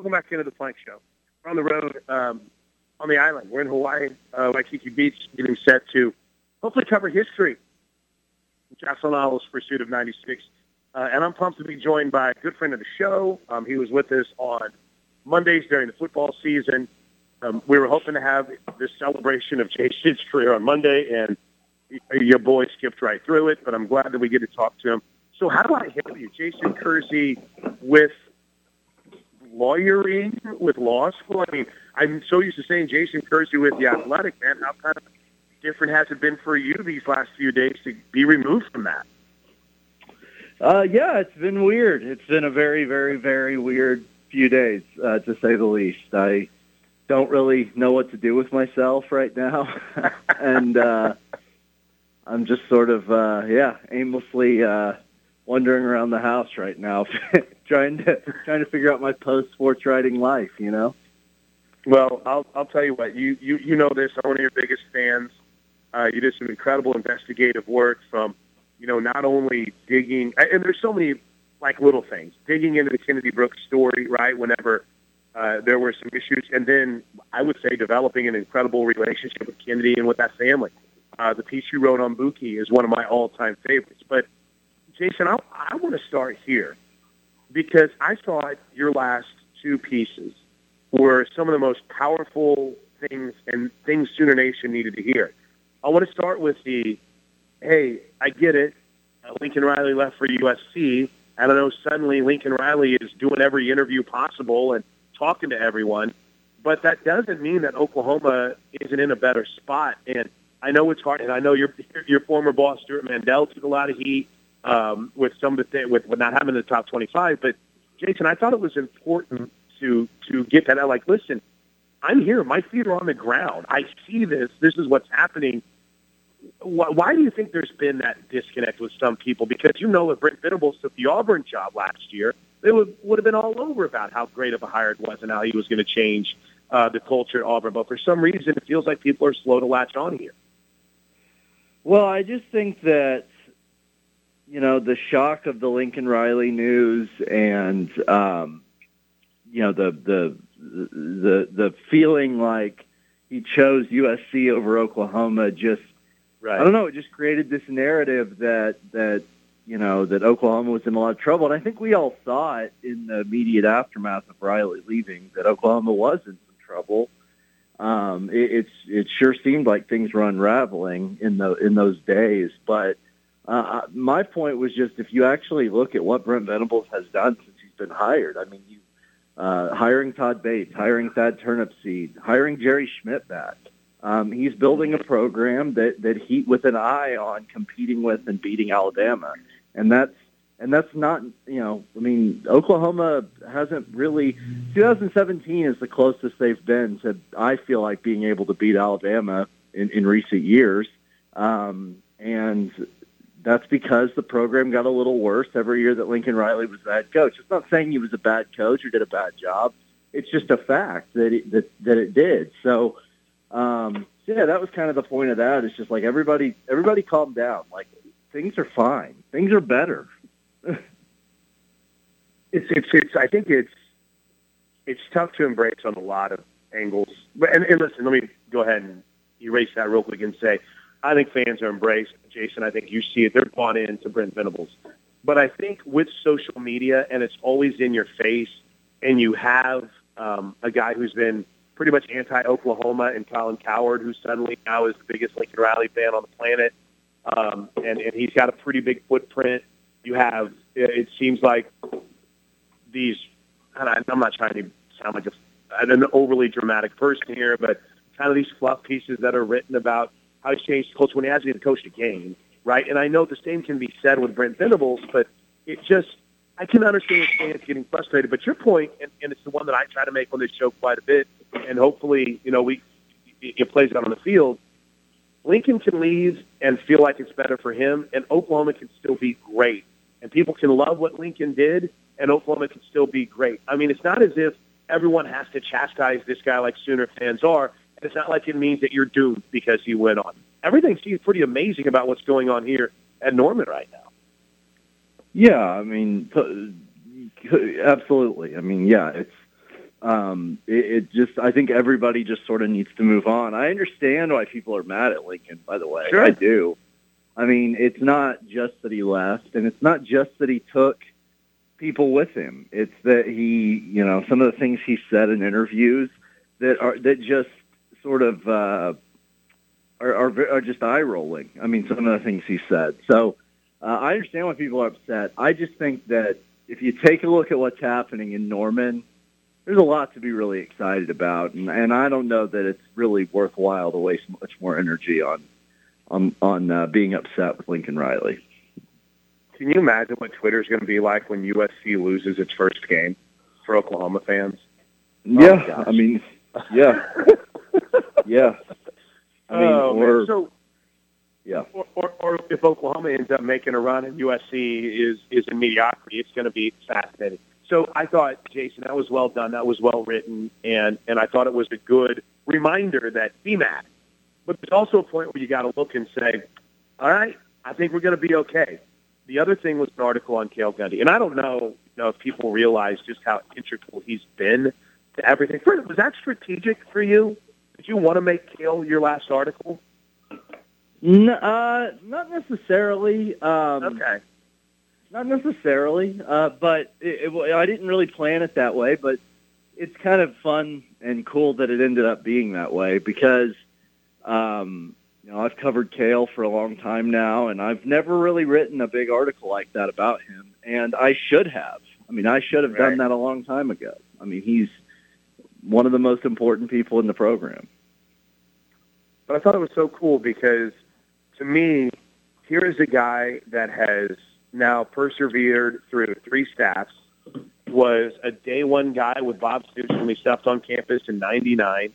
Welcome back into the Plank Show. We're on the road um, on the island. We're in Hawaii, uh, Waikiki Beach, getting set to hopefully cover history. Jocelyn Alo's pursuit of 96. Uh, and I'm pumped to be joined by a good friend of the show. Um, he was with us on Mondays during the football season. Um, we were hoping to have this celebration of Jason's career on Monday, and your boy skipped right through it, but I'm glad that we get to talk to him. So how do I help you? Jason Kersey with lawyering, with law school? I mean, I'm so used to saying Jason Kersey with the athletic, man. How kind of different has it been for you these last few days to be removed from that? Uh, yeah, it's been weird. It's been a very, very, very weird few days, uh, to say the least. I don't really know what to do with myself right now, and uh, I'm just sort of, uh, yeah, aimlessly uh, wandering around the house right now, trying to trying to figure out my post sports writing life. You know. Well, I'll I'll tell you what you you you know this. I'm one of your biggest fans. Uh, you did some incredible investigative work from, you know, not only digging and there's so many like little things digging into the Kennedy Brooks story, right? Whenever uh, there were some issues, and then I would say developing an incredible relationship with Kennedy and with that family. Uh, the piece you wrote on Buki is one of my all-time favorites. But Jason, I, I want to start here because I thought your last two pieces were some of the most powerful things and things Sooner Nation needed to hear. I want to start with the, hey, I get it. Uh, Lincoln Riley left for USC. I don't know, suddenly Lincoln Riley is doing every interview possible and talking to everyone. But that doesn't mean that Oklahoma isn't in a better spot. And I know it's hard, and I know your your former boss Stewart Mandel took a lot of heat um, with some of the thing with, with not having the top 25. But Jason, I thought it was important to to get that. Out. Like, listen, I'm here. My feet are on the ground. I see this. This is what's happening. Why, why do you think there's been that disconnect with some people? Because you know, if Brent Venables took the Auburn job last year, they would would have been all over about how great of a hire it was and how he was going to change uh, the culture at Auburn. But for some reason, it feels like people are slow to latch on here. Well, I just think that you know the shock of the Lincoln Riley news and um, you know the the the the feeling like he chose USC over Oklahoma just right. I don't know it just created this narrative that that you know that Oklahoma was in a lot of trouble and I think we all saw it in the immediate aftermath of Riley leaving that Oklahoma was in some trouble um, it, it's it sure seemed like things were unraveling in the in those days. But uh, my point was just if you actually look at what Brent Venables has done since he's been hired, I mean, you uh, hiring Todd Bates, hiring Thad Turnipseed, hiring Jerry Schmidt back. Um, he's building a program that that he with an eye on competing with and beating Alabama, and that's and that's not you know I mean Oklahoma hasn't really 2017 is the closest they've been to I feel like being able to beat Alabama in, in recent years, um, and that's because the program got a little worse every year that Lincoln Riley was head coach. It's not saying he was a bad coach or did a bad job. It's just a fact that it, that that it did. So. Um, yeah, that was kind of the point of that. It's just like everybody, everybody calm down. Like things are fine. Things are better it's it's it's. I think it's it's tough to embrace on a lot of angles. And, and listen, let me go ahead and erase that real quick and say, I think fans are embraced. Jason, I think you see it. They're bought into Brent Venables. But I think with social media and it's always in your face, and you have um, a guy who's been pretty much anti-Oklahoma and Colin Cowherd, who suddenly now is the biggest Lincoln Riley fan on the planet, um, and, and he's got a pretty big footprint you have, it seems like these, and I'm not trying to sound like a, an overly dramatic person here, but kind of these fluff pieces that are written about how he's changed the culture when he hasn't even coached a game, right? And I know the same can be said with Brent Venables, but it just, I can understand fans getting frustrated. But your point, and, and it's the one that I try to make on this show quite a bit, and hopefully, you know, we it plays out on the field. Lincoln can leave and feel like it's better for him, and Oklahoma can still be great and people can love what Lincoln did, and Oklahoma can still be great. I mean, it's not as if everyone has to chastise this guy like Sooner fans are, it's not like it means that you're doomed because he went on. Everything seems pretty amazing about what's going on here at Norman right now. Yeah, I mean, absolutely. I mean, yeah, it's Um, it, it just, I think everybody just sort of needs to move on. I understand why people are mad at Lincoln, by the way. Sure. I do. I mean, it's not just that he left, and it's not just that he took people with him. It's that he, you know, some of the things he said in interviews that are that just sort of uh, are, are are just eye rolling. I mean, some of the things he said. So uh, I understand why people are upset. I just think that if you take a look at what's happening in Norman, there's a lot to be really excited about, and, and I don't know that it's really worthwhile to waste much more energy on on on uh, being upset with Lincoln Riley. Can you imagine what Twitter's going to be like when USC loses its first game for Oklahoma fans? Yeah, gosh. I mean, yeah, yeah. I mean, oh, man. or so yeah, or, or, or if Oklahoma ends up making a run and USC is is in mediocrity, it's going to be fascinating. So I thought, Jason, that was well done. That was well written, and and I thought it was a good reminder that be mad. But there's also a point where you got to look and say, all right, I think we're going to be okay. The other thing was an article on Cale Gundy, and I don't know, you know if people realize just how integral he's been to everything. First, was that strategic for you? Did you want to make Cale your last article? N- uh, not necessarily. Um, Okay. Not necessarily, uh, but it, it, I didn't really plan it that way. But it's kind of fun and cool that it ended up being that way because, um, you know, I've covered Cale for a long time now, and I've never really written a big article like that about him, and I should have. I mean, I should have Right. done that a long time ago. I mean, he's one of the most important people in the program. But I thought it was so cool because, to me, here is a guy that has now persevered through three staffs, was a day one guy with Bob Stoops when we stepped on campus in '99.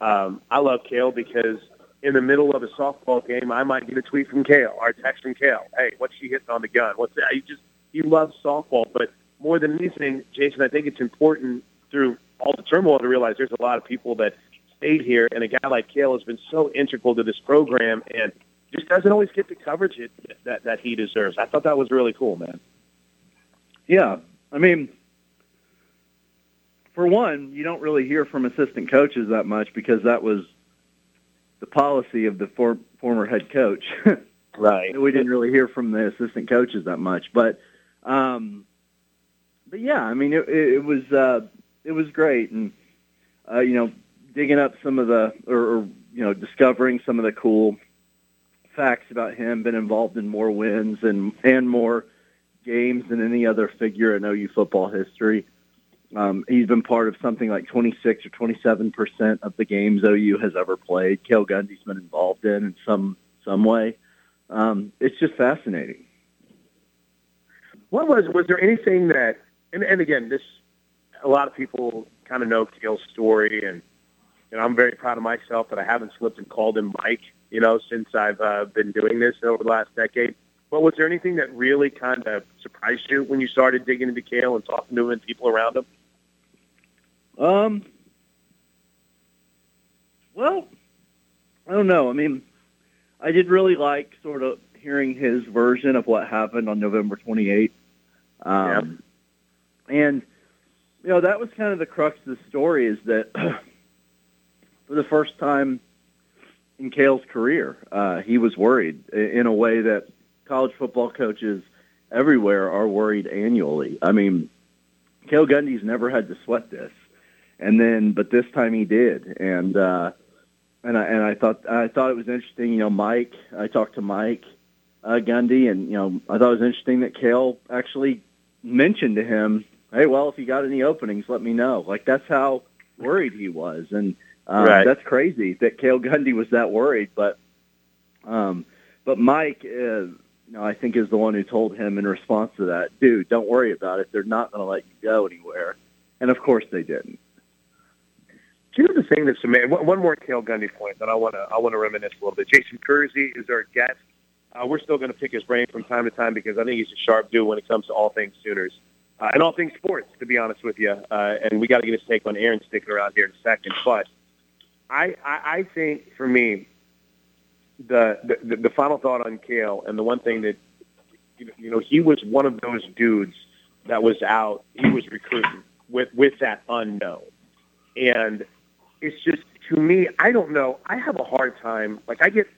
Um, I love Cale because in the middle of a softball game, I might get a tweet from Cale or a text from Cale. Hey, what's she hitting on the gun? What's that? He just he loves softball, but more than anything, Jason, I think it's important through all the turmoil to realize there's a lot of people that stayed here, and a guy like Cale has been so integral to this program and just doesn't always get the coverage it, that that he deserves. I thought that was really cool, man. Yeah, I mean, for one, you don't really hear from assistant coaches that much because that was the policy of the for, former head coach. Right. we didn't really hear from the assistant coaches that much, but um, but yeah, I mean, it, it, it was uh, it was great, and uh, you know, digging up some of the or, or you know, discovering some of the cool facts about him. Been involved in more wins and and more games than any other figure in OU football history. Um, he's been part of something like 26 or 27 percent of the games OU has ever played. Cale Gundy's been involved in in some some way. Um, it's just fascinating. What was was there anything that and, and again this a lot of people kind of know Cale's story and and I'm very proud of myself that I haven't slipped and called him Mike, you know, since I've uh, been doing this over the last decade. But was there anything that really kind of surprised you when you started digging into Cale and talking to him and people around him? Um, well, I don't know. I mean, I did really like sort of hearing his version of what happened on November 28th. Um, And, you know, that was kind of the crux of the story is that for the first time in Cale's career, uh, he was worried in a way that college football coaches everywhere are worried annually. I mean, Cale Gundy's never had to sweat this and then but this time he did and uh and i and i thought i thought it was interesting you know mike i talked to mike uh gundy and you know i thought it was interesting that Cale actually mentioned to him hey well if you got any openings let me know like that's how worried he was and um, Right. that's crazy that Cale gundy was that worried but um but mike uh, you know, I think is the one who told him in response to that, dude, don't worry about it. They're not going to let you go anywhere. And of course they didn't. Do you know the thing that's amazing? One one more Cale Gundy point that I want to I want to reminisce a little bit. Jason Kersey is our guest. Uh, we're still going to pick his brain from time to time because I think he's a sharp dude when it comes to all things Sooners uh, and all things sports. To be honest with you, uh, and we got to get his take on Aaron sticking around here in a second. But I I, I think for me, the, the the final thought on Cale and the one thing that you know, he was one of those dudes that was out. He was recruiting with with that unknown. And it's just to me, I don't know. I have a hard time. Like I get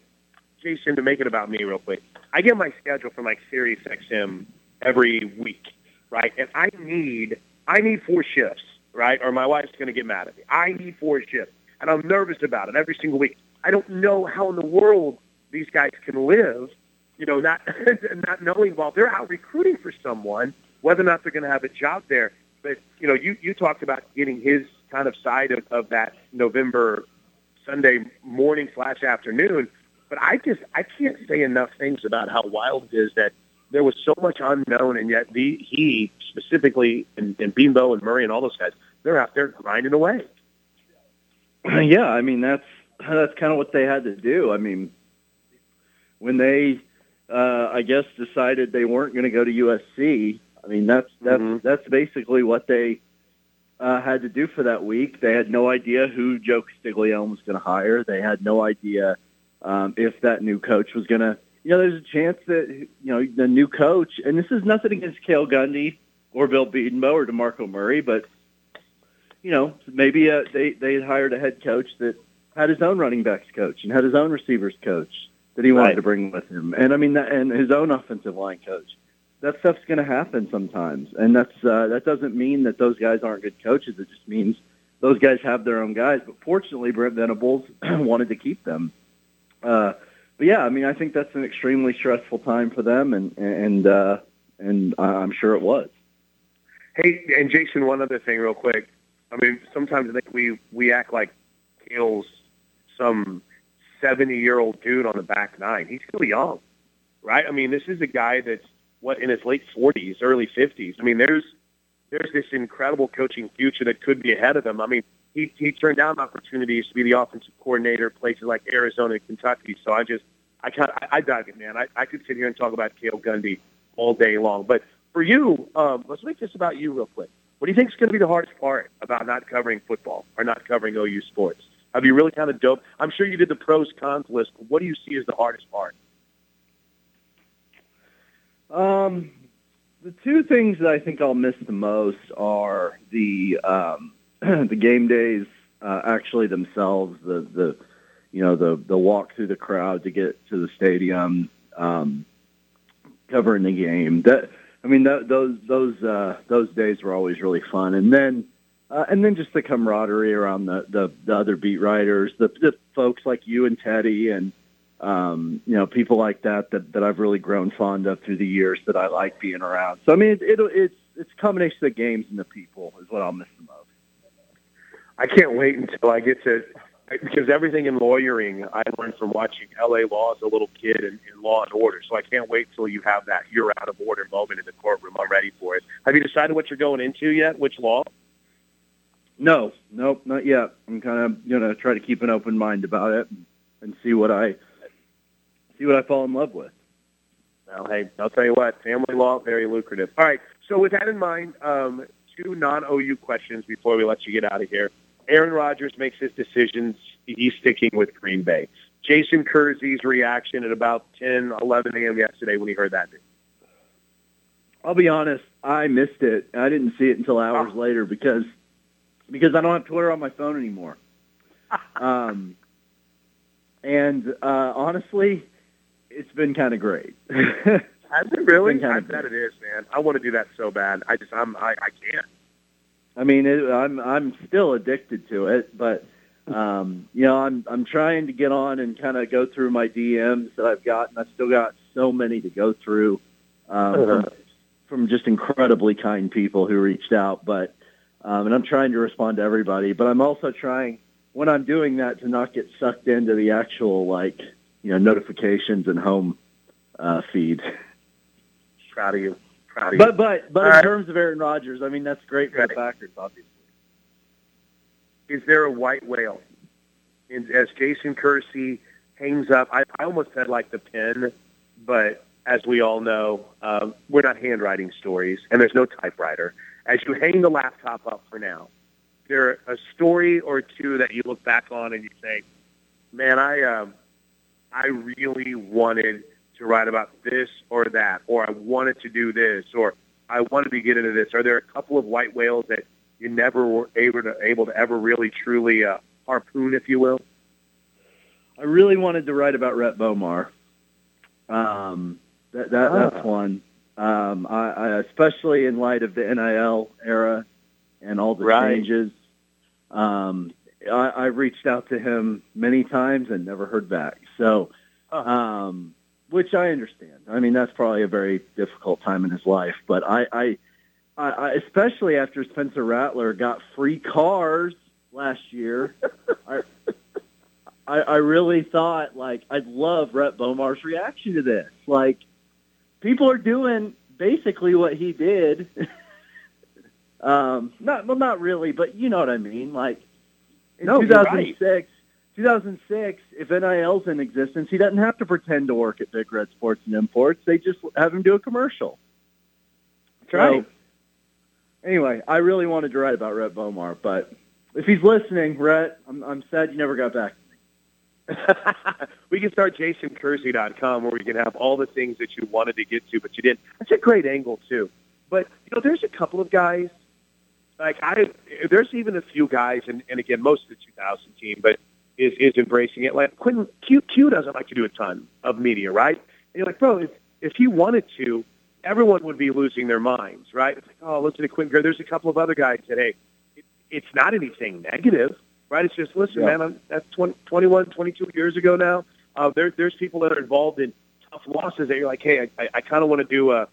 Jason to make it about me real quick. I get my schedule from like Sirius XM every week, right? And I need I need four shifts, right? Or my wife's going to get mad at me. I need four shifts, and I'm nervous about it every single week. I don't know how in the world these guys can live, you know, not not knowing while they're out recruiting for someone whether or not they're going to have a job there. But you know, you you talked about getting his kind of side of, of that November Sunday morning slash afternoon. But I just I can't say enough things about how wild it is that there was so much unknown, and yet the he specifically and, and Bedenbaugh and Murray and all those guys, they're out there grinding away. Yeah, I mean that's that's kind of what they had to do. I mean, when they, uh, I guess, decided they weren't going to go to USC. I mean, that's that's mm-hmm. that's basically what they uh, had to do for that week. They had no idea who Joe Castiglione was going to hire. They had no idea um, if that new coach was going to. You know, there's a chance that you know the new coach, and this is nothing against Cale Gundy or Bill Bedenbaugh or Demarco Murray, but you know, maybe uh, they they had hired a head coach that had his own running backs coach and had his own receivers coach that he wanted right. to bring with him, and I mean, that, and his own offensive line coach that stuff's going to happen sometimes, and that's uh, that doesn't mean that those guys aren't good coaches. It just means those guys have their own guys. But fortunately, Brent Venables wanted to keep them. Uh, but yeah, I mean, I think that's an extremely stressful time for them, and and uh, and I'm sure it was. Hey, and Jason, one other thing, real quick. I mean, sometimes I think we we act like Cale's some seventy year old dude on the back nine. He's still young, right? I mean, this is a guy that's what in his late 40s, early 50s. I mean, there's there's this incredible coaching future that could be ahead of him. I mean, he he turned down opportunities to be the offensive coordinator places like Arizona and Kentucky. So I just I kind I, I dug it, man. I, I could sit here and talk about Cale Gundy all day long. But for you, um, let's make this about you real quick. What do you think is going to be the hardest part about not covering football or not covering OU sports? Have you really kind of dove? I'm sure you did the pros cons list. But what do you see as the hardest part? Um, the two things that I think I'll miss the most are the um, the game days uh, actually themselves, the the you know the the walk through the crowd to get to the stadium, um, covering the game. That I mean, that, those those uh, those days were always really fun, and then. Uh, and then just the camaraderie around the, the, the other beat writers, the, the folks like you and Teddy, and um, you know, people like that, that that I've really grown fond of through the years that I like being around. So I mean, it, it, it's it's combination of the games and the people is what I'll miss the. I can't wait until I get to because everything in lawyering I learned from watching L.A. Law as a little kid and, in Law and Order. So I can't wait till you have that you're out of order moment in the courtroom. I'm ready for it. Have you decided what you're going into yet? Which law? No, nope, not yet. I'm kind of gonna try to keep an open mind about it and see what I see what I fall in love with. Well, hey, I'll tell you what, family law, very lucrative. All right, so with that in mind, um, two non-OU questions before we let you get out of here. Aaron Rodgers makes his decisions. He's sticking with Green Bay. Jason Kersey's reaction at about 10, 11 a.m. yesterday when he heard that news. I'll be honest, I missed it. I didn't see it until hours oh. later because because I don't have Twitter on my phone anymore. um, and uh, honestly, it's been kind of great. Has it really? I bet it is, man. I want to do that so bad. I just I'm I, I can't. I mean, it, I'm I'm still addicted to it, but um, you know, I'm I'm trying to get on and kind of go through my DMs that I've got, and I've still got so many to go through um, uh-huh. from, from just incredibly kind people who reached out. But um, and I'm trying to respond to everybody, but I'm also trying when I'm doing that to not get sucked into the actual like you know notifications and home uh, feed. Proud of you. Proud of but but but All in right. terms of Aaron Rodgers, I mean that's great for the Packers, obviously. Is there a white whale? as Jason Kersey hangs up, I, I almost said like the pen, but as we all know, um, we're not handwriting stories, and there's no typewriter. As you hang the laptop up for now, there a story or two that you look back on and you say, "Man, I um, I really wanted to write about this or that, or I wanted to do this, or I wanted to get into this." Are there a couple of white whales that you never were able to able to ever really truly uh, harpoon, if you will? I really wanted to write about Rhett Bomar. Um, that, that Ah. that's one. Um, I, I especially in light of the NIL era and all the Right. changes. Um, I, I reached out to him many times and never heard back. So, um, which I understand. I mean, that's probably a very difficult time in his life. But I, I, I, especially after Spencer Rattler got free cars last year, I, I, I really thought like I'd love Rhett Bomar's reaction to this. Like people are doing basically what he did. um, not well, not really, but you know what I mean. Like in No, 2006, 2006, if NIL's in existence, he doesn't have to pretend to work at Big Red Sports and Imports. They just have him do a commercial. That's right. So, anyway, I really wanted to write about Rhett Bomar, but if he's listening, Rhett, I'm, I'm sad you never got back. we can start jasonkersey.com where we can have all the things that you wanted to get to, but you didn't. That's a great angle too. But you know, there's a couple of guys like I. There's even a few guys, and, and again, most of the 2000 team, but is is embracing it. Like Quinn Q Q doesn't like to do a ton of media, right? And you're like, bro, if if he wanted to, everyone would be losing their minds, right? It's like, oh, listen to Quinn. Gray. There's a couple of other guys today. It, it's not anything negative right? It's just, listen, Yeah. man, I'm, that's 20, 21, 22 years ago now. Uh, there, there's people that are involved in tough losses that you're like, hey, I, I kind of want to do a,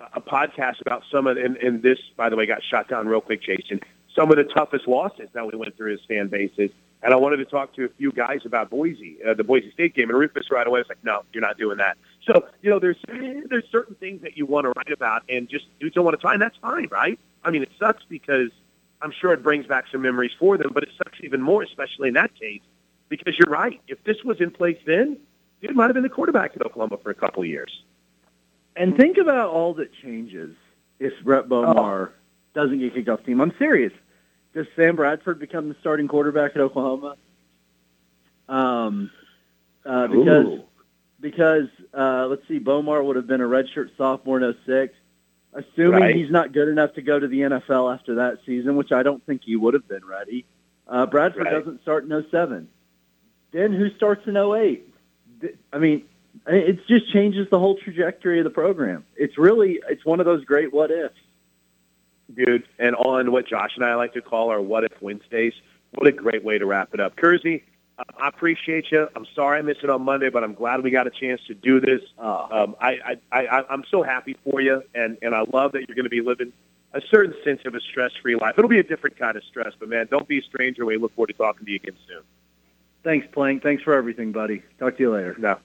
a podcast about some of, and, and this, by the way, got shot down real quick, Jason, some of the toughest losses that we went through as fan bases. And I wanted to talk to a few guys about Boise, uh, the Boise State game. And Rufus right away was like, no, you're not doing that. So, you know, there's, there's certain things that you want to write about and just dudes don't want to try, and that's fine, right? I mean, it sucks because I'm sure it brings back some memories for them, but it sucks even more, especially in that case, because you're right. If this was in place then, dude might have been the quarterback at Oklahoma for a couple of years. And think about all that changes if Rhett Bomar doesn't get kicked off the team. I'm serious. Does Sam Bradford become the starting quarterback at Oklahoma? Um, uh, because Ooh. because uh, let's see, Bomar would have been a redshirt sophomore in 06. Assuming Right. he's not good enough to go to the NFL after that season, which I don't think he would have been ready. Uh, Bradford Right. doesn't start in 07. Then who starts in 08? I mean, it just changes the whole trajectory of the program. It's really it's one of those great what ifs. Dude, and on what Josh and I like to call our "What If Wednesdays." What a great way to wrap it up, Kersey. Uh, I appreciate you. I'm sorry I missed it on Monday, but I'm glad we got a chance to do this. Uh, Um, I, I, I, I'm so happy for you, and, and I love that you're going to be living a certain sense of a stress-free life. It'll be a different kind of stress, but man, don't be a stranger. We look forward to talking to you again soon. thanks, Plank. Thanks for everything, buddy. Talk to you later. No.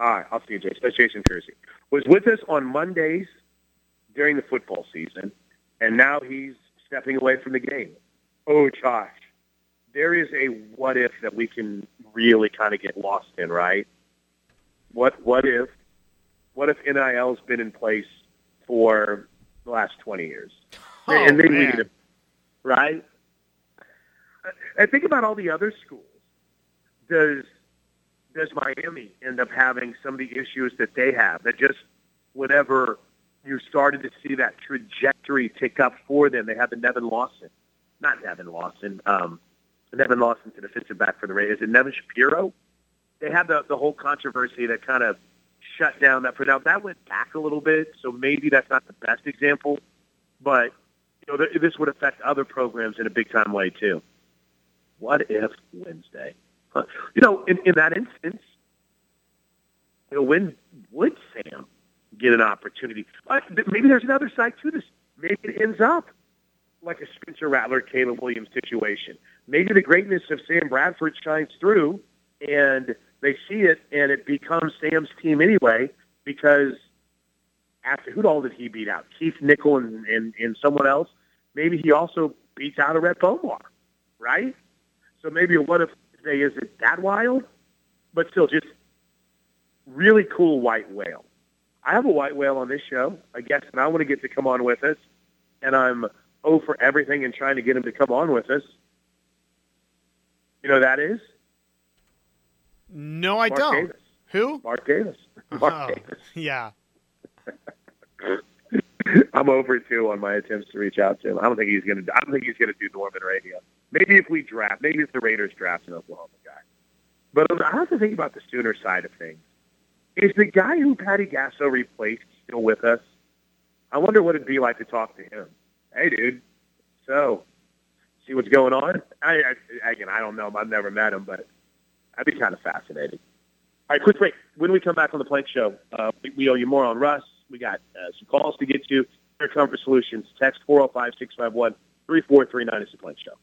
All right, I'll see you, Jason. That's Jason Kersey. Was with us on Mondays during the football season, and now he's stepping away from the game. Oh, Josh, there is a what if that we can really kind of get lost in, right? What what if what if NIL's been in place for the last twenty years, Oh, and we man. need to, right? And think about all the other schools. Does does Miami end up having some of the issues that they have? That just whenever you started to see that trajectory tick up for them, they had the Nevin Lawson, not Nevin Lawson, um, Nevin Lawson's the defensive back for the Raiders. It Nevin Shapiro? They had the the whole controversy that kind of shut down that. Now that went back a little bit, so maybe that's not the best example, but you know th- this would affect other programs in a big time way too. What if Wednesday? Huh. You know, in, in that instance, you know, when would Sam get an opportunity? Maybe there's another side to this. Maybe it ends up like a Spencer Rattler, Caleb Williams situation. Maybe the greatness of Sam Bradford shines through, and they see it, and it becomes Sam's team anyway. Because after who all did he beat out? Keith Nichol and, and, and someone else. Maybe he also beats out a Rhett Bomar, right? So maybe what if they is it that wild? But still, just really cool white whale. I have a white whale on this show, I guess, and I want to get to come on with us. And I'm oh for everything and trying to get him to come on with us. You know who that is No, I Mark don't. Davis. Who? Mark Davis. Oh, Mark Oh, Davis. yeah. I'm over two on my attempts to reach out to him. I don't think he's gonna. I don't think he's gonna do Norman radio. Maybe if we draft, maybe if the Raiders draft an Oklahoma guy. But I have to think about the Sooner side of things. Is the guy who Patty Gasso replaced still with us? I wonder what it'd be like to talk to him. Hey, dude. So, see what's going on? I, I again, I don't know him. I've never met him, but that'd be kind of fascinating. All right, quick break. When we come back on the Plank Show, uh, we, we owe you more on Russ. We got uh, some calls to get to. Air Comfort Solutions. Text 405-651-3439 is the Plank Show. All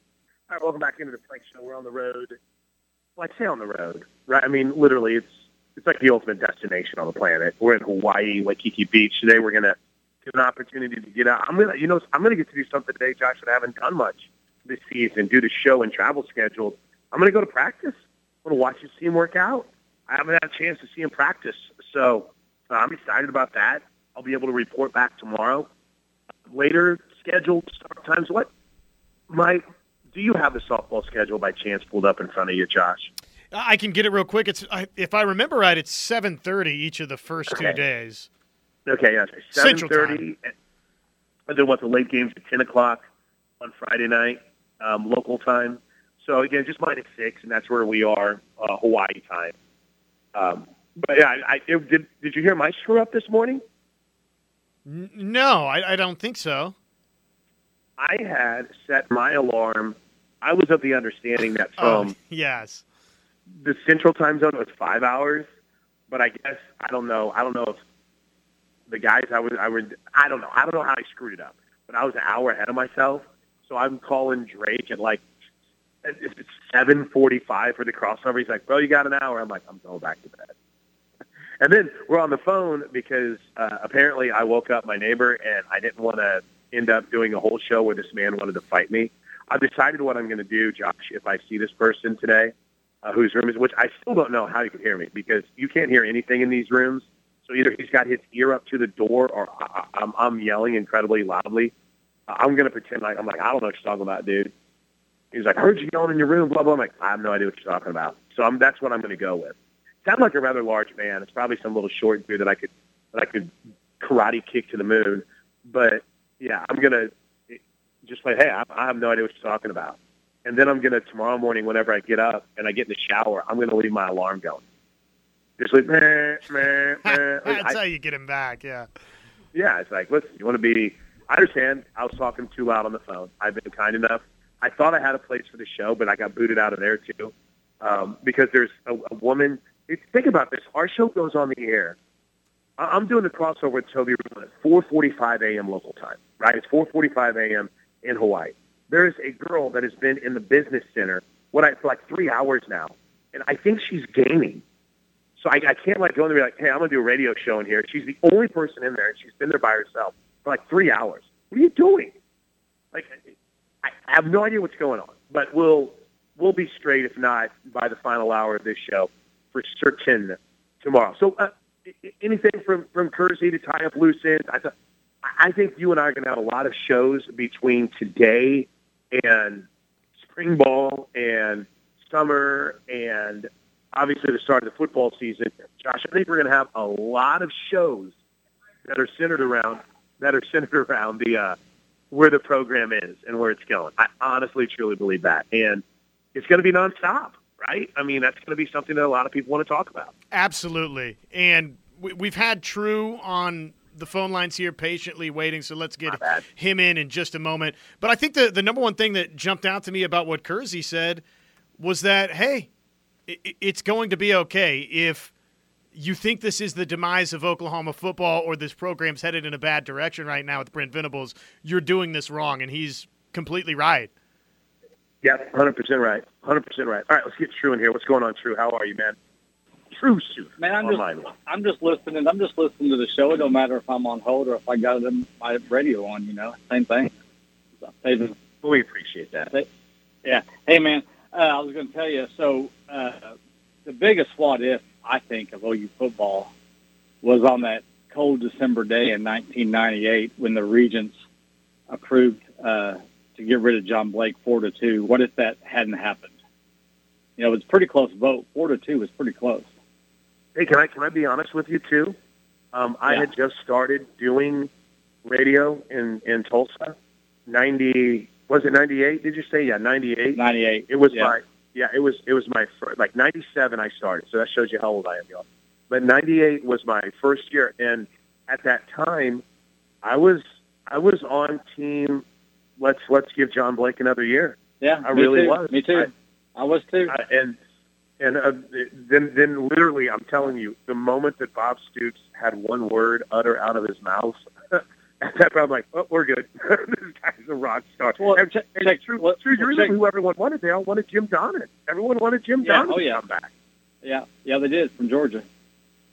right, welcome back into the Plank Show. We're on the road. Well, I say on the road, right? I mean, literally, it's it's like the ultimate destination on the planet. We're in Hawaii, Waikiki Beach. Today we're gonna get an opportunity to get out. I'm gonna, you know, I'm gonna get to do something today, Josh, that I haven't done much this season due to show and travel schedules. I'm gonna go to practice. I'm gonna watch his team work out. I haven't had a chance to see him practice, so uh, I'm excited about that. I'll be able to report back tomorrow. Later scheduled start times. What, Mike? Do you have the softball schedule by chance pulled up in front of you, Josh? I can get it real quick. It's if I remember right, it's seven thirty each of the first Okay. two days. Okay, yeah, seven Central thirty, and then what? The late games at ten o'clock on Friday night, um, local time. So again, just minus six, and that's where we are, uh, Hawaii time. Um, but yeah, I, I it, did. Did you hear my screw up this morning? N- no, I, I don't think so. I had set my alarm. I was of the understanding that from oh, yes. The central time zone was five hours, but I guess I don't know. I don't know if the guys I was I would I don't know. I don't know how I screwed it up, but I was an hour ahead of myself. So I'm calling Drake at like it's seven forty five for the crossover. He's like, "Bro, you got an hour." I'm like, "I'm going back to bed." And then we're on the phone because uh, apparently I woke up my neighbor and I didn't want to end up doing a whole show where this man wanted to fight me. I've decided what I'm going to do, Josh. If I see this person today, uh, whose room is, which I still don't know how you can hear me because you can't hear anything in these rooms. So either he's got his ear up to the door or I, I'm, I'm yelling incredibly loudly. Uh, I'm going to pretend like I'm like I don't know what you're talking about, dude. He's like, I heard you yelling in your room, blah blah. I'm like, I have no idea what you're talking about. So I'm, that's what I'm going to go with. Sound like a rather large man. It's probably some little short dude that I could that I could karate kick to the moon. But yeah, I'm gonna just like, hey, I, I have no idea what you're talking about. And then I'm gonna tomorrow morning, whenever I get up and I get in the shower, I'm gonna leave my alarm going. Just like, meh, meh, meh. That's I- how you get him back. Yeah. yeah, it's like, listen, you want to be. I understand. I was talking too loud on the phone. I've been kind enough. I thought I had a place for the show, but I got booted out of there too, um, because there's a, a woman. Think about this. Our show goes on the air. I- I'm doing the crossover with Toby Rowland at 4:45 a.m. local time. Right? It's 4:45 a.m. in Hawaii. There is a girl that has been in the business center what I for like three hours now, and I think she's gaming. So I, I can't like go in there and be like, hey, I'm gonna do a radio show in here. She's the only person in there, and she's been there by herself for like three hours. What are you doing? Like, I I have no idea what's going on, but we'll we'll be straight if not by the final hour of this show for certain tomorrow. So uh, anything from from Kersey to tie up loose ends. I I I think you and I are going to have a lot of shows between today and spring ball and summer and obviously the start of the football season. Josh, I think we're going to have a lot of shows that are centered around that are centered around the uh, where the program is and where it's going. I honestly, truly believe that, and it's going to be nonstop, right? I mean, that's going to be something that a lot of people want to talk about. Absolutely. And we, we've had True on the phone lines here patiently waiting, so let's get him in in just a moment. But I think the, the number one thing that jumped out to me about what Kersey said was that, hey, i- i- it's going to be okay if you think this is the demise of Oklahoma football or this program's headed in a bad direction right now with Brent Venables. You're doing this wrong, and he's completely right. Yep, hundred percent right, hundred percent right. All right, let's get True in here. What's going on, True? How are you, man? True, Sue. Man, I'm just. I'm just listening. I'm just listening to the show. It don't matter if I'm on hold or if I got them my radio on. You know, same thing. So, We appreciate that. yeah. Hey, man. Uh, I was going to tell you. So uh, the biggest what if I think of OU football was on that cold December day in 1998 when the Regents approved uh, to get rid of John Blake four to two. What if that hadn't happened? You know, it was a pretty close vote. Four to two was pretty close. Hey, can I can I be honest with you too? Um, I Yeah. had just started doing radio in in Tulsa. Ninety was it ninety eight? Did you say yeah ninety eight? Ninety eight. It was yeah. my yeah. It was it was my first, like ninety seven. I started, so that shows you how old I am, y'all. But ninety eight was my first year, and at that time, I was I was on team. Let's let's give John Blake another year. Yeah, I really too. was. Me too. I, was too. I, and and uh, then then literally, I'm telling you, the moment that Bob Stoops had one word utter out of his mouth, at that point, I'm like, oh, we're good. this guy's a rock star. Well, and, check- and check- true, well, true. well, who everyone wanted. They all wanted Jim Donnan. Everyone wanted Jim Yeah, Donnan oh, yeah. to come back. Yeah, yeah, they did from Georgia.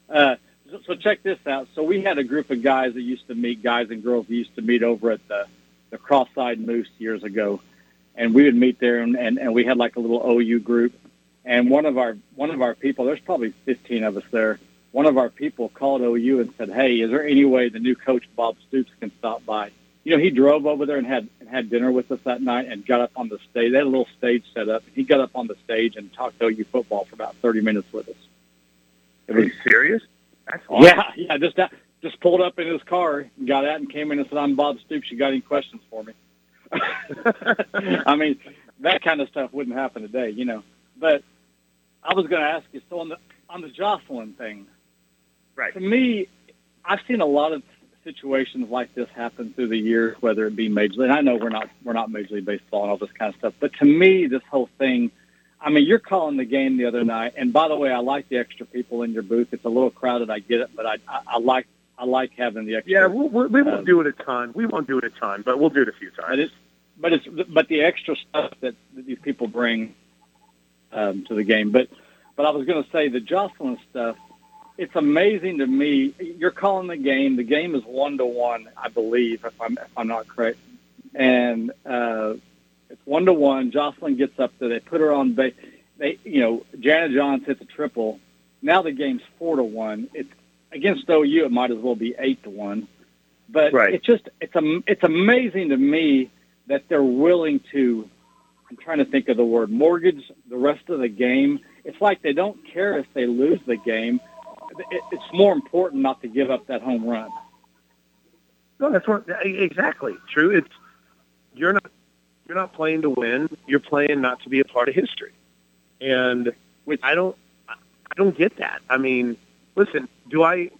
Uh, so, so check this out. So we had a group of guys that used to meet, guys and girls that used to meet over at the the Cross-Side Moose years ago, and we would meet there, and, and, and we had like a little OU group. And one of our one of our people, there's probably 15 of us there. One of our people called OU and said, "Hey, is there any way the new coach Bob Stoops can stop by?" You know, he drove over there and had and had dinner with us that night and got up on the stage. They had a little stage set up. He got up on the stage and talked OU football for about 30 minutes with us. It Are you serious? That's awesome. yeah, yeah. Just that, just pulled up in his car, got out, and came in and said, "I'm Bob Stoops. You got any questions for me?" I mean, that kind of stuff wouldn't happen today, you know. But I was going to ask you, so on the on the Jocelyn thing, Right. to me, I've seen a lot of situations like this happen through the years, whether it be major. League. And I know we're not we're not Major League Baseball and all this kind of stuff, but to me, this whole thing. I mean, you're calling the game the other night, and by the way, I like the extra people in your booth. It's a little crowded, I get it, but I I, I like I like having the extra. Yeah, we'll, we won't Um, do it a ton. We won't do it a ton, but we'll do it a few times. But it's but it's but the extra stuff that, that these people bring um, to the game. But but I was going to say the Jocelyn stuff. It's amazing to me. You're calling the game. The game is one to one, I believe, if I'm if I'm not correct. And uh, it's one to one. Jocelyn gets up there. They put her on base. They you know Jana Johns hits a triple. Now the game's four to one. It's against OU. It might as well be eight to one. But Right. it's just it's a it's amazing to me that they're willing to I'm trying to think of the word mortgage the rest of the game. It's like they don't care if they lose the game. It's more important not to give up that home run. No, that's what exactly true. It's you're not you're not playing to win. You're playing not to be a part of history, and Which I don't I don't get that. I mean, listen, do I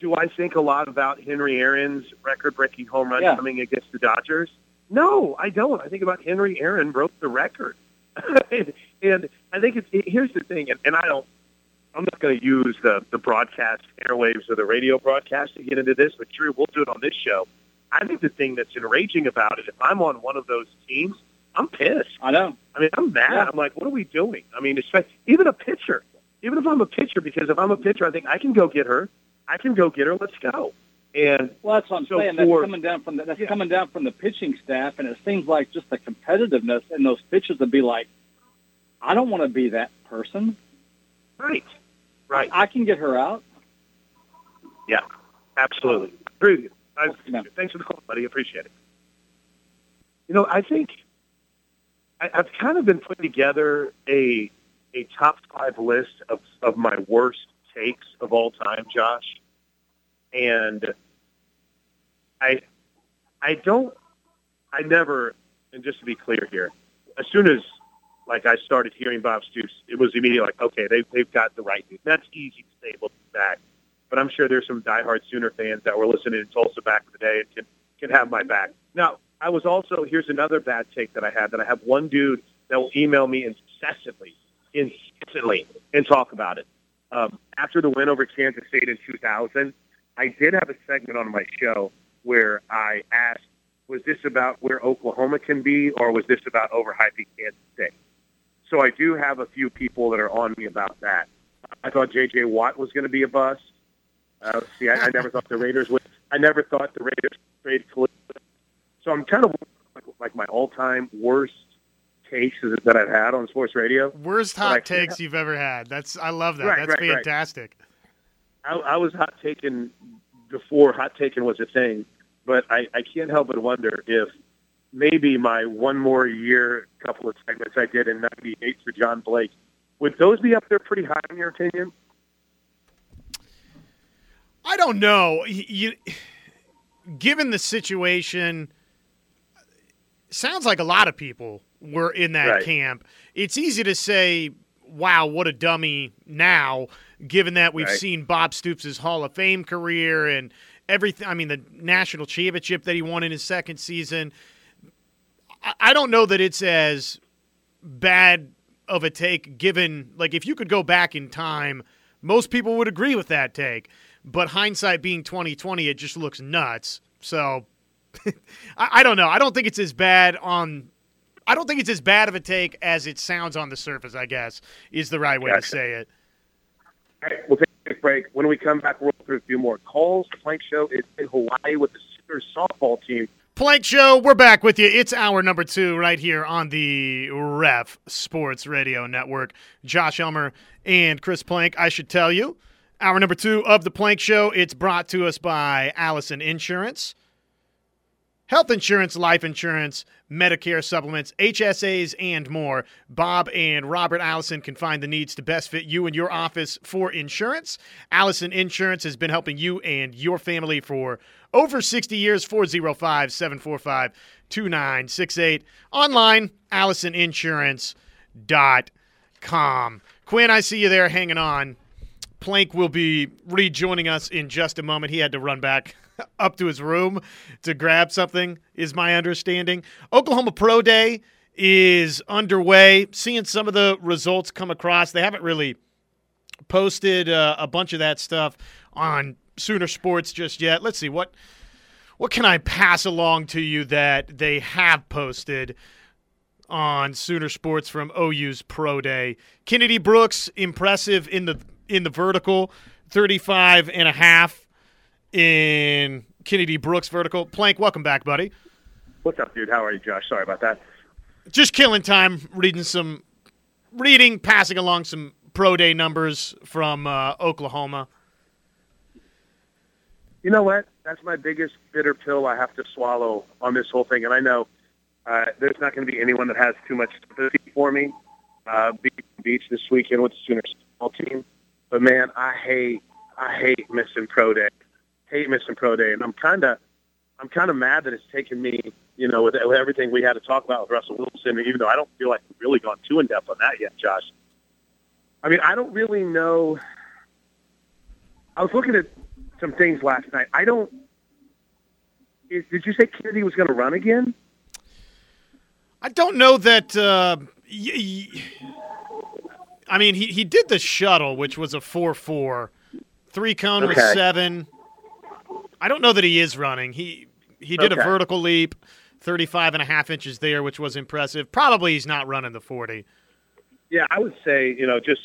do I think a lot about Henry Aaron's record-breaking home run Yeah. coming against the Dodgers? No, I don't. I think about Henry Aaron broke the record, and, and I think it's it, here's the thing, and, and I don't. I'm not going to use the the broadcast airwaves or the radio broadcast to get into this, but true, we'll do it on this show. I think the thing that's enraging about it, if I'm on one of those teams, I'm pissed. I know. I mean, I'm mad. Yeah. I'm like, what are we doing? I mean, especially, even a pitcher. Even if I'm a pitcher, because if I'm a pitcher, I think I can go get her. I can go get her. Let's go. And Well, that's what I'm So saying. That's for- coming down from the, that's Yeah. coming down from the pitching staff, and it seems like just the competitiveness in those pitchers would be like, I don't want to be that person. right, right, I can get her out. Yeah. Absolutely. Agree with you. I. Thanks for the call, buddy. Appreciate it. You know, I think I, I've kind of been putting together a a top five list of of my worst takes of all time, Josh, and I I don't I never and just to be clear here, as soon as like I started hearing Bob Stoops, it was immediately like, okay, they've they've got the right dude. That's easy to say looking back. But I'm sure there's some diehard Sooner fans that were listening in Tulsa back in the day and can can have my back. Now, I was also here's another bad take that I had that I have one dude that will email me incessantly, incessantly, and talk about it. Um, after the win over Kansas State in 2000, I did have a segment on my show where I asked, was this about where Oklahoma can be, or was this about overhyping Kansas State? So I do have a few people that are on me about that. I thought J.J. Watt was going to be a bust. Uh, see, I, I never thought the Raiders would. I never thought the Raiders trade Khalil. So I'm kind of like, like my all-time worst takes that I've had on sports radio. Worst I hot takes you've ever had. That's I love that. Right, That's right, right. fantastic. I, I was hot taken before hot taken was a thing, but I, I can't help but wonder if maybe my one more year couple of segments I did in '98 for John Blake would those be up there pretty high in your opinion? I don't know. You, given the situation, sounds like a lot of people were in that Right. camp. It's easy to say, "Wow, what a dummy!" Now, given that we've Right. seen Bob Stoops' Hall of Fame career and everything. I mean, the national championship that he won in his second season. I, I don't know that it's as bad of a take given like if you could go back in time most people would agree with that take. But hindsight being 2020 it just looks nuts. So I, I don't know. I don't think it's as bad on i don't think it's as bad of a take as it sounds on the surface i guess is the right way to say it A break. When we come back, we'll go through a few more calls. The Plank Show is in Hawaii with the Sooners softball team. Plank Show, we're back with you. It's hour number two right here on the Ref Sports Radio Network. Josh Elmer and Chris Plank, I should tell you. Hour number two of the Plank Show, it's brought to us by Allison Insurance. Health insurance, life insurance, Medicare supplements, HSAs, and more. Bob and Robert Allison can find the needs to best fit you and your office for insurance. Allison Insurance has been helping you and your family for over 60 years. 405 745 2968. Online, AllisonInsurance.com. Quinn, I see you there hanging on. Plank will be rejoining us in just a moment. He had to run back up to his room to grab something, is my understanding. Oklahoma Pro Day is underway. Seeing some of the results come across. They haven't really posted uh, a bunch of that stuff on Sooner Sports just yet. Let's see what what can I pass along to you that they have posted on Sooner Sports from OU's Pro Day. Kennedy Brooks impressive in the in the vertical, 35 and a half in Kennedy Brooks vertical. Plank, welcome back, buddy. What's up, dude? How are you, Josh? Sorry about that. Just killing time reading some reading, passing along some Pro Day numbers from uh, Oklahoma. You know what? That's my biggest bitter pill I have to swallow on this whole thing. And I know uh, there's not going to be anyone that has too much sympathy for me. Uh, being beach this weekend with the Sooners football team, but man, I hate, I hate missing pro day. Hate missing pro day, and I'm kind of, I'm kind of mad that it's taken me, you know, with, with everything we had to talk about with Russell Wilson. Even though I don't feel like we've really gone too in depth on that yet, Josh. I mean, I don't really know. I was looking at some things last night. I don't. Is, did you say Kennedy was going to run again? I don't know that. Uh, y- y- I mean, he, he did the shuttle, which was a 4 4. Three cone was Okay. seven. I don't know that he is running. He he did a vertical leap, 35 and a half inches there, which was impressive. Probably he's not running the 40. Yeah, I would say, you know, just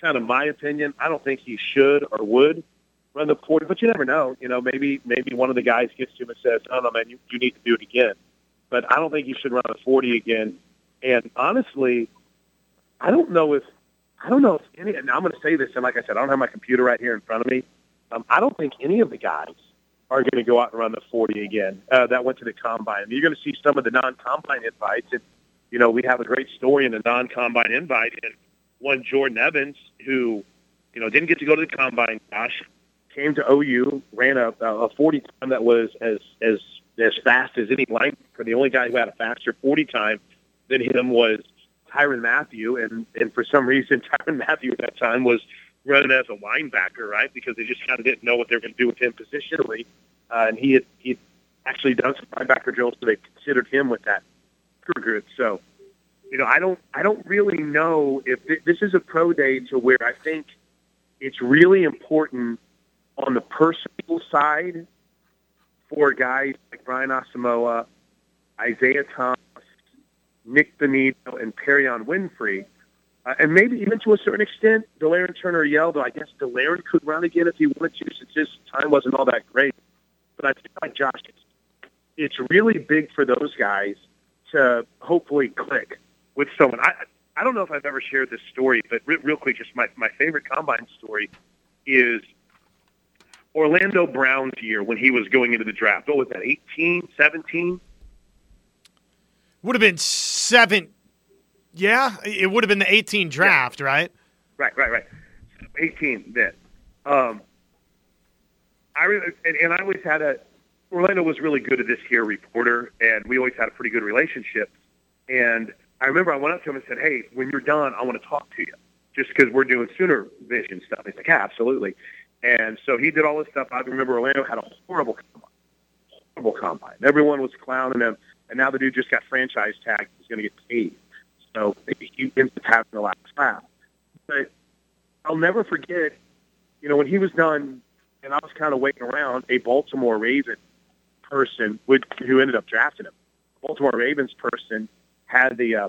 kind of my opinion. I don't think he should or would run the 40, but you never know. You know, maybe maybe one of the guys gets to him and says, "No, no, man, you, you need to do it again." But I don't think he should run a 40 again. And honestly, I don't know if I don't know if any. And I'm going to say this, and like I said, I don't have my computer right here in front of me. Um, I don't think any of the guys are going to go out and run the 40 again. Uh, that went to the combine. You're going to see some of the non-combine invites, and you know we have a great story in the non-combine invite, and one Jordan Evans who, you know, didn't get to go to the combine. Gosh, came to OU, ran a, a 40 time that was as as as fast as any linebacker. The only guy who had a faster 40 time than him was Tyron Matthew, and and for some reason Tyron Matthew at that time was running as a linebacker, right? Because they just kind of didn't know what they were going to do with him positionally, uh, and he had he had actually done some linebacker drills, so they considered him with that crew group. So, you know, I don't I don't really know if th- this is a pro day to where I think it's really important on the personal side for guys like Brian Asamoah, Isaiah Thomas, Nik Bonitto, and Perrion Winfrey, uh, and maybe even to a certain extent, Delarrin Turner yelled. I guess Delarrin could run again if he wanted to, since his time wasn't all that great. But I feel like Josh, it's, really big for those guys to hopefully click with someone. I I don't know if I've ever shared this story, but re- real quick, just my my favorite combine story is Orlando Brown's year when he was going into the draft. What was that, 18, 17? Would have been seven. Yeah, it would have been the 18 draft, right? Right, right, right. 18 then. Um, I re- and, and I always had a Orlando was really good at this here reporter, and we always had a pretty good relationship. And I remember I went up to him and said, "Hey, when you're done, I want to talk to you, just because we're doing Sooner Vision stuff." He's like, "Yeah, absolutely." And so he did all this stuff. I remember Orlando had a horrible combine, horrible combine. Everyone was clowning him, and now the dude just got franchise tagged. He's going to get paid, so he ends up having the last laugh. But I'll never forget, you know, when he was done, and I was kind of waiting around. A Baltimore Raven person would, who ended up drafting him, Baltimore Ravens person had the uh,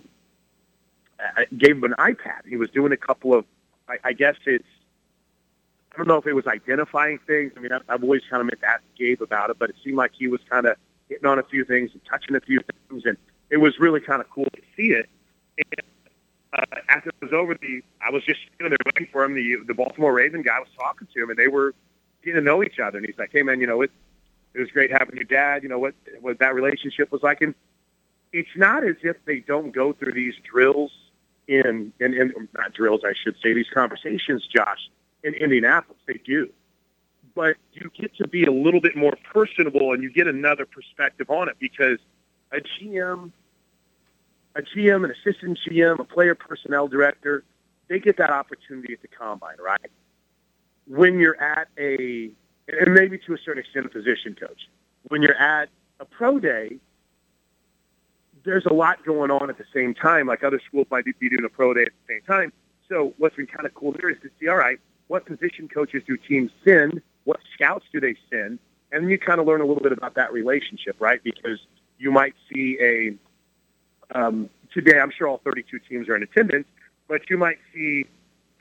gave him an iPad. He was doing a couple of, I, I guess it's, I don't know if it was identifying things. I mean, I've, I've always kind of meant to ask Gabe about it, but it seemed like he was kind of hitting on a few things and touching a few things, and it was really kind of cool to see it. And uh, after it was over, the I was just sitting there waiting for him. The the Baltimore Raven guy was talking to him, and they were getting to know each other. And he's like, "Hey, man, you know it." It was great having your dad. You know what what that relationship was like, and it's not as if they don't go through these drills in, in, in not drills, I should say, these conversations, Josh, in Indianapolis. They do. But you get to be a little bit more personable and you get another perspective on it because a GM, a GM, an assistant GM, a player personnel director, they get that opportunity at the combine, right? When you're at a, and maybe to a certain extent, a position coach, when you're at a pro day, there's a lot going on at the same time, like other schools might be doing a pro day at the same time. So what's been kind of cool here is to see, all right, what position coaches do teams send? What scouts do they send? And then you kind of learn a little bit about that relationship, right? Because you might see a, um, today I'm sure all 32 teams are in attendance, but you might see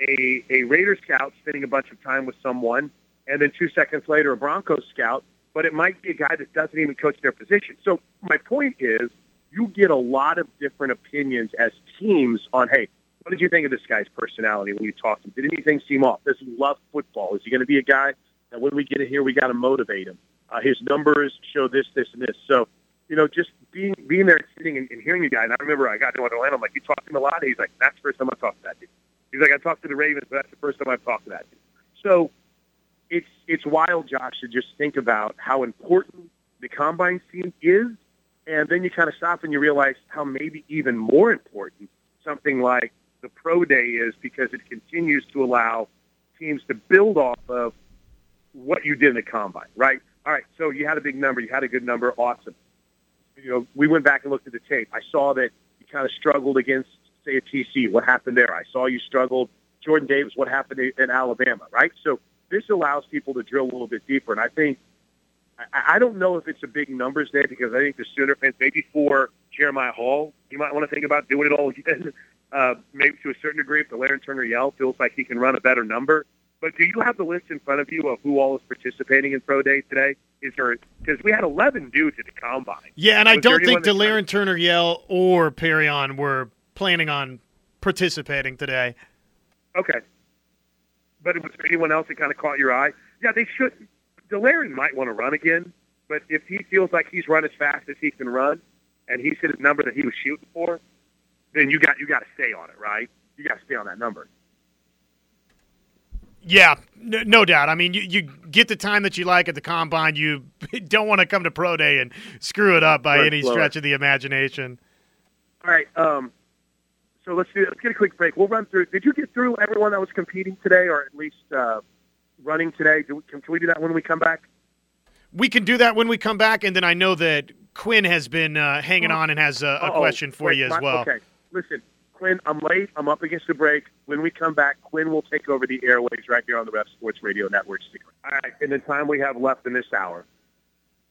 a, a Raiders scout spending a bunch of time with someone, and then two seconds later a Broncos scout, but it might be a guy that doesn't even coach their position. So my point is, you get a lot of different opinions as teams on, hey, what did you think of this guy's personality when you talked to him? Did anything seem off? Does he love football? Is he going to be a guy that when we get in here, we got to motivate him? Uh, his numbers show this, this, and this. So, you know, just being being there and sitting and, and hearing you guys. And I remember I got to Atlanta. I'm like, you talked to him a lot? He's like, that's the first time I talked to that dude. He's like, I talked to the Ravens, but that's the first time I've talked to that dude. So it's it's wild, Josh, to just think about how important the combine scene is and then you kind of stop and you realize how maybe even more important something like the pro day is because it continues to allow teams to build off of what you did in the combine, right? All right, so you had a big number, you had a good number, awesome. You know, we went back and looked at the tape. I saw that you kind of struggled against, say, a TC. What happened there? I saw you struggled. Jordan Davis, what happened in Alabama, right? So this allows people to drill a little bit deeper, and I think I, don't know if it's a big numbers day because I think the Sooner fans, maybe for Jeremiah Hall, you might want to think about doing it all again. Uh, maybe to a certain degree, if Delarrin Turner Yell feels like he can run a better number. But do you have the list in front of you of who all is participating in pro day today? Is there because we had 11 dudes at the combine? Yeah, and I don't think Delarrin Turner Yell or Perrion were planning on participating today. Okay, but was there anyone else that kind of caught your eye? Yeah, they should. Delarrin might want to run again, but if he feels like he's run as fast as he can run, and he's hit a number that he was shooting for, then you got you got to stay on it, right? You got to stay on that number. Yeah, no, no, doubt. I mean, you, you get the time that you like at the combine. You don't want to come to pro day and screw it up by Let's any stretch of the imagination. All right. Um, so let's do. Let's get a quick break. We'll run through. Did you get through everyone that was competing today, or at least uh, running today? Do, can, can we do that when we come back? We can do that when we come back, and then I know that Quinn has been uh, hanging oh. on and has a, a question for Wait, you as my, well. Okay, listen, Quinn, I'm late. I'm up against the break. When we come back, Quinn will take over the airways right here on the Ref Sports Radio Network. All right, in the time we have left in this hour,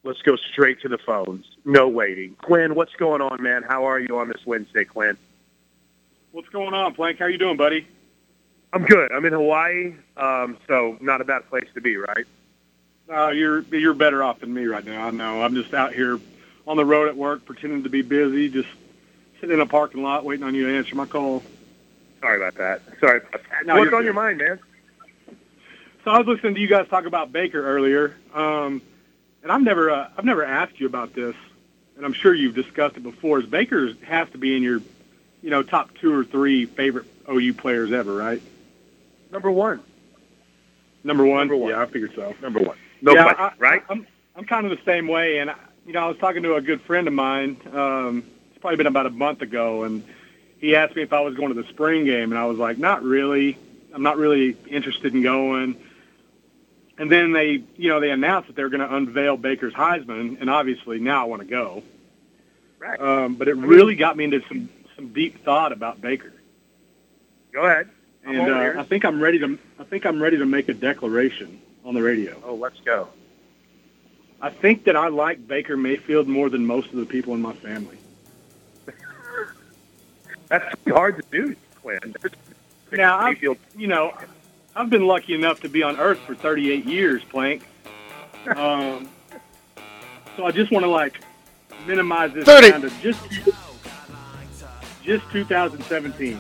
let's go straight to the phones. No waiting. Quinn, what's going on, man? How are you on this Wednesday, Quinn? What's going on, Plank? How you doing, buddy? I'm good. I'm in Hawaii, um, so not a bad place to be, right? Uh, you're you're better off than me right now. I know. I'm just out here on the road at work, pretending to be busy, just sitting in a parking lot waiting on you to answer my call. Sorry about that. Sorry. about No, What's on good. your mind, man? So I was listening to you guys talk about Baker earlier, um, and I've never uh, I've never asked you about this, and I'm sure you've discussed it before. Is Baker has to be in your, you know, top two or three favorite OU players ever, right? Number one. Number one. Number one. Yeah, I figured so. Number one. No yeah, question, I, right? I'm I'm kind of the same way, and I, you know, I was talking to a good friend of mine. Um, it's probably been about a month ago, and he asked me if I was going to the spring game, and I was like, not really. I'm not really interested in going. And then they, you know, they announced that they're going to unveil Baker's Heisman, and obviously now I want to go. Right. Um, but it really got me into some some deep thought about Baker, Go ahead. I'm and uh. I think I'm ready to. I think I'm ready to make a declaration on the radio. oh, let's go. I think that I like Baker Mayfield more than most of the people in my family. That's pretty hard to do, Quinn. Now, I- Mayfield. You know, I've been lucky enough to be on Earth for 38 years, Plank. Um, so I just want to like minimize this 30. down to just just 2017.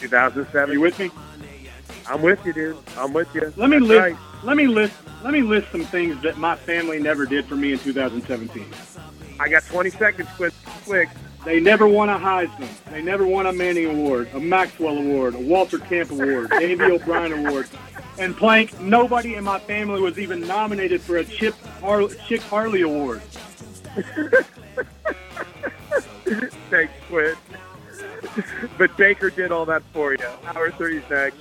2007. You with me? I'm with you, dude. I'm with you. Let me That's list. right. Let me list. Let me list some things that my family never did for me in 2017. I got 20 seconds, Quinn. Quick. They never won a Heisman. They never won a Manning Award, a Maxwell Award, a Walter Camp Award, Davy O'Brien Award. And Plank, nobody in my family was even nominated for a Chip, Har- Chick Harley Award. Thanks, Quinn. but Baker did all that for you. Hour 30's next.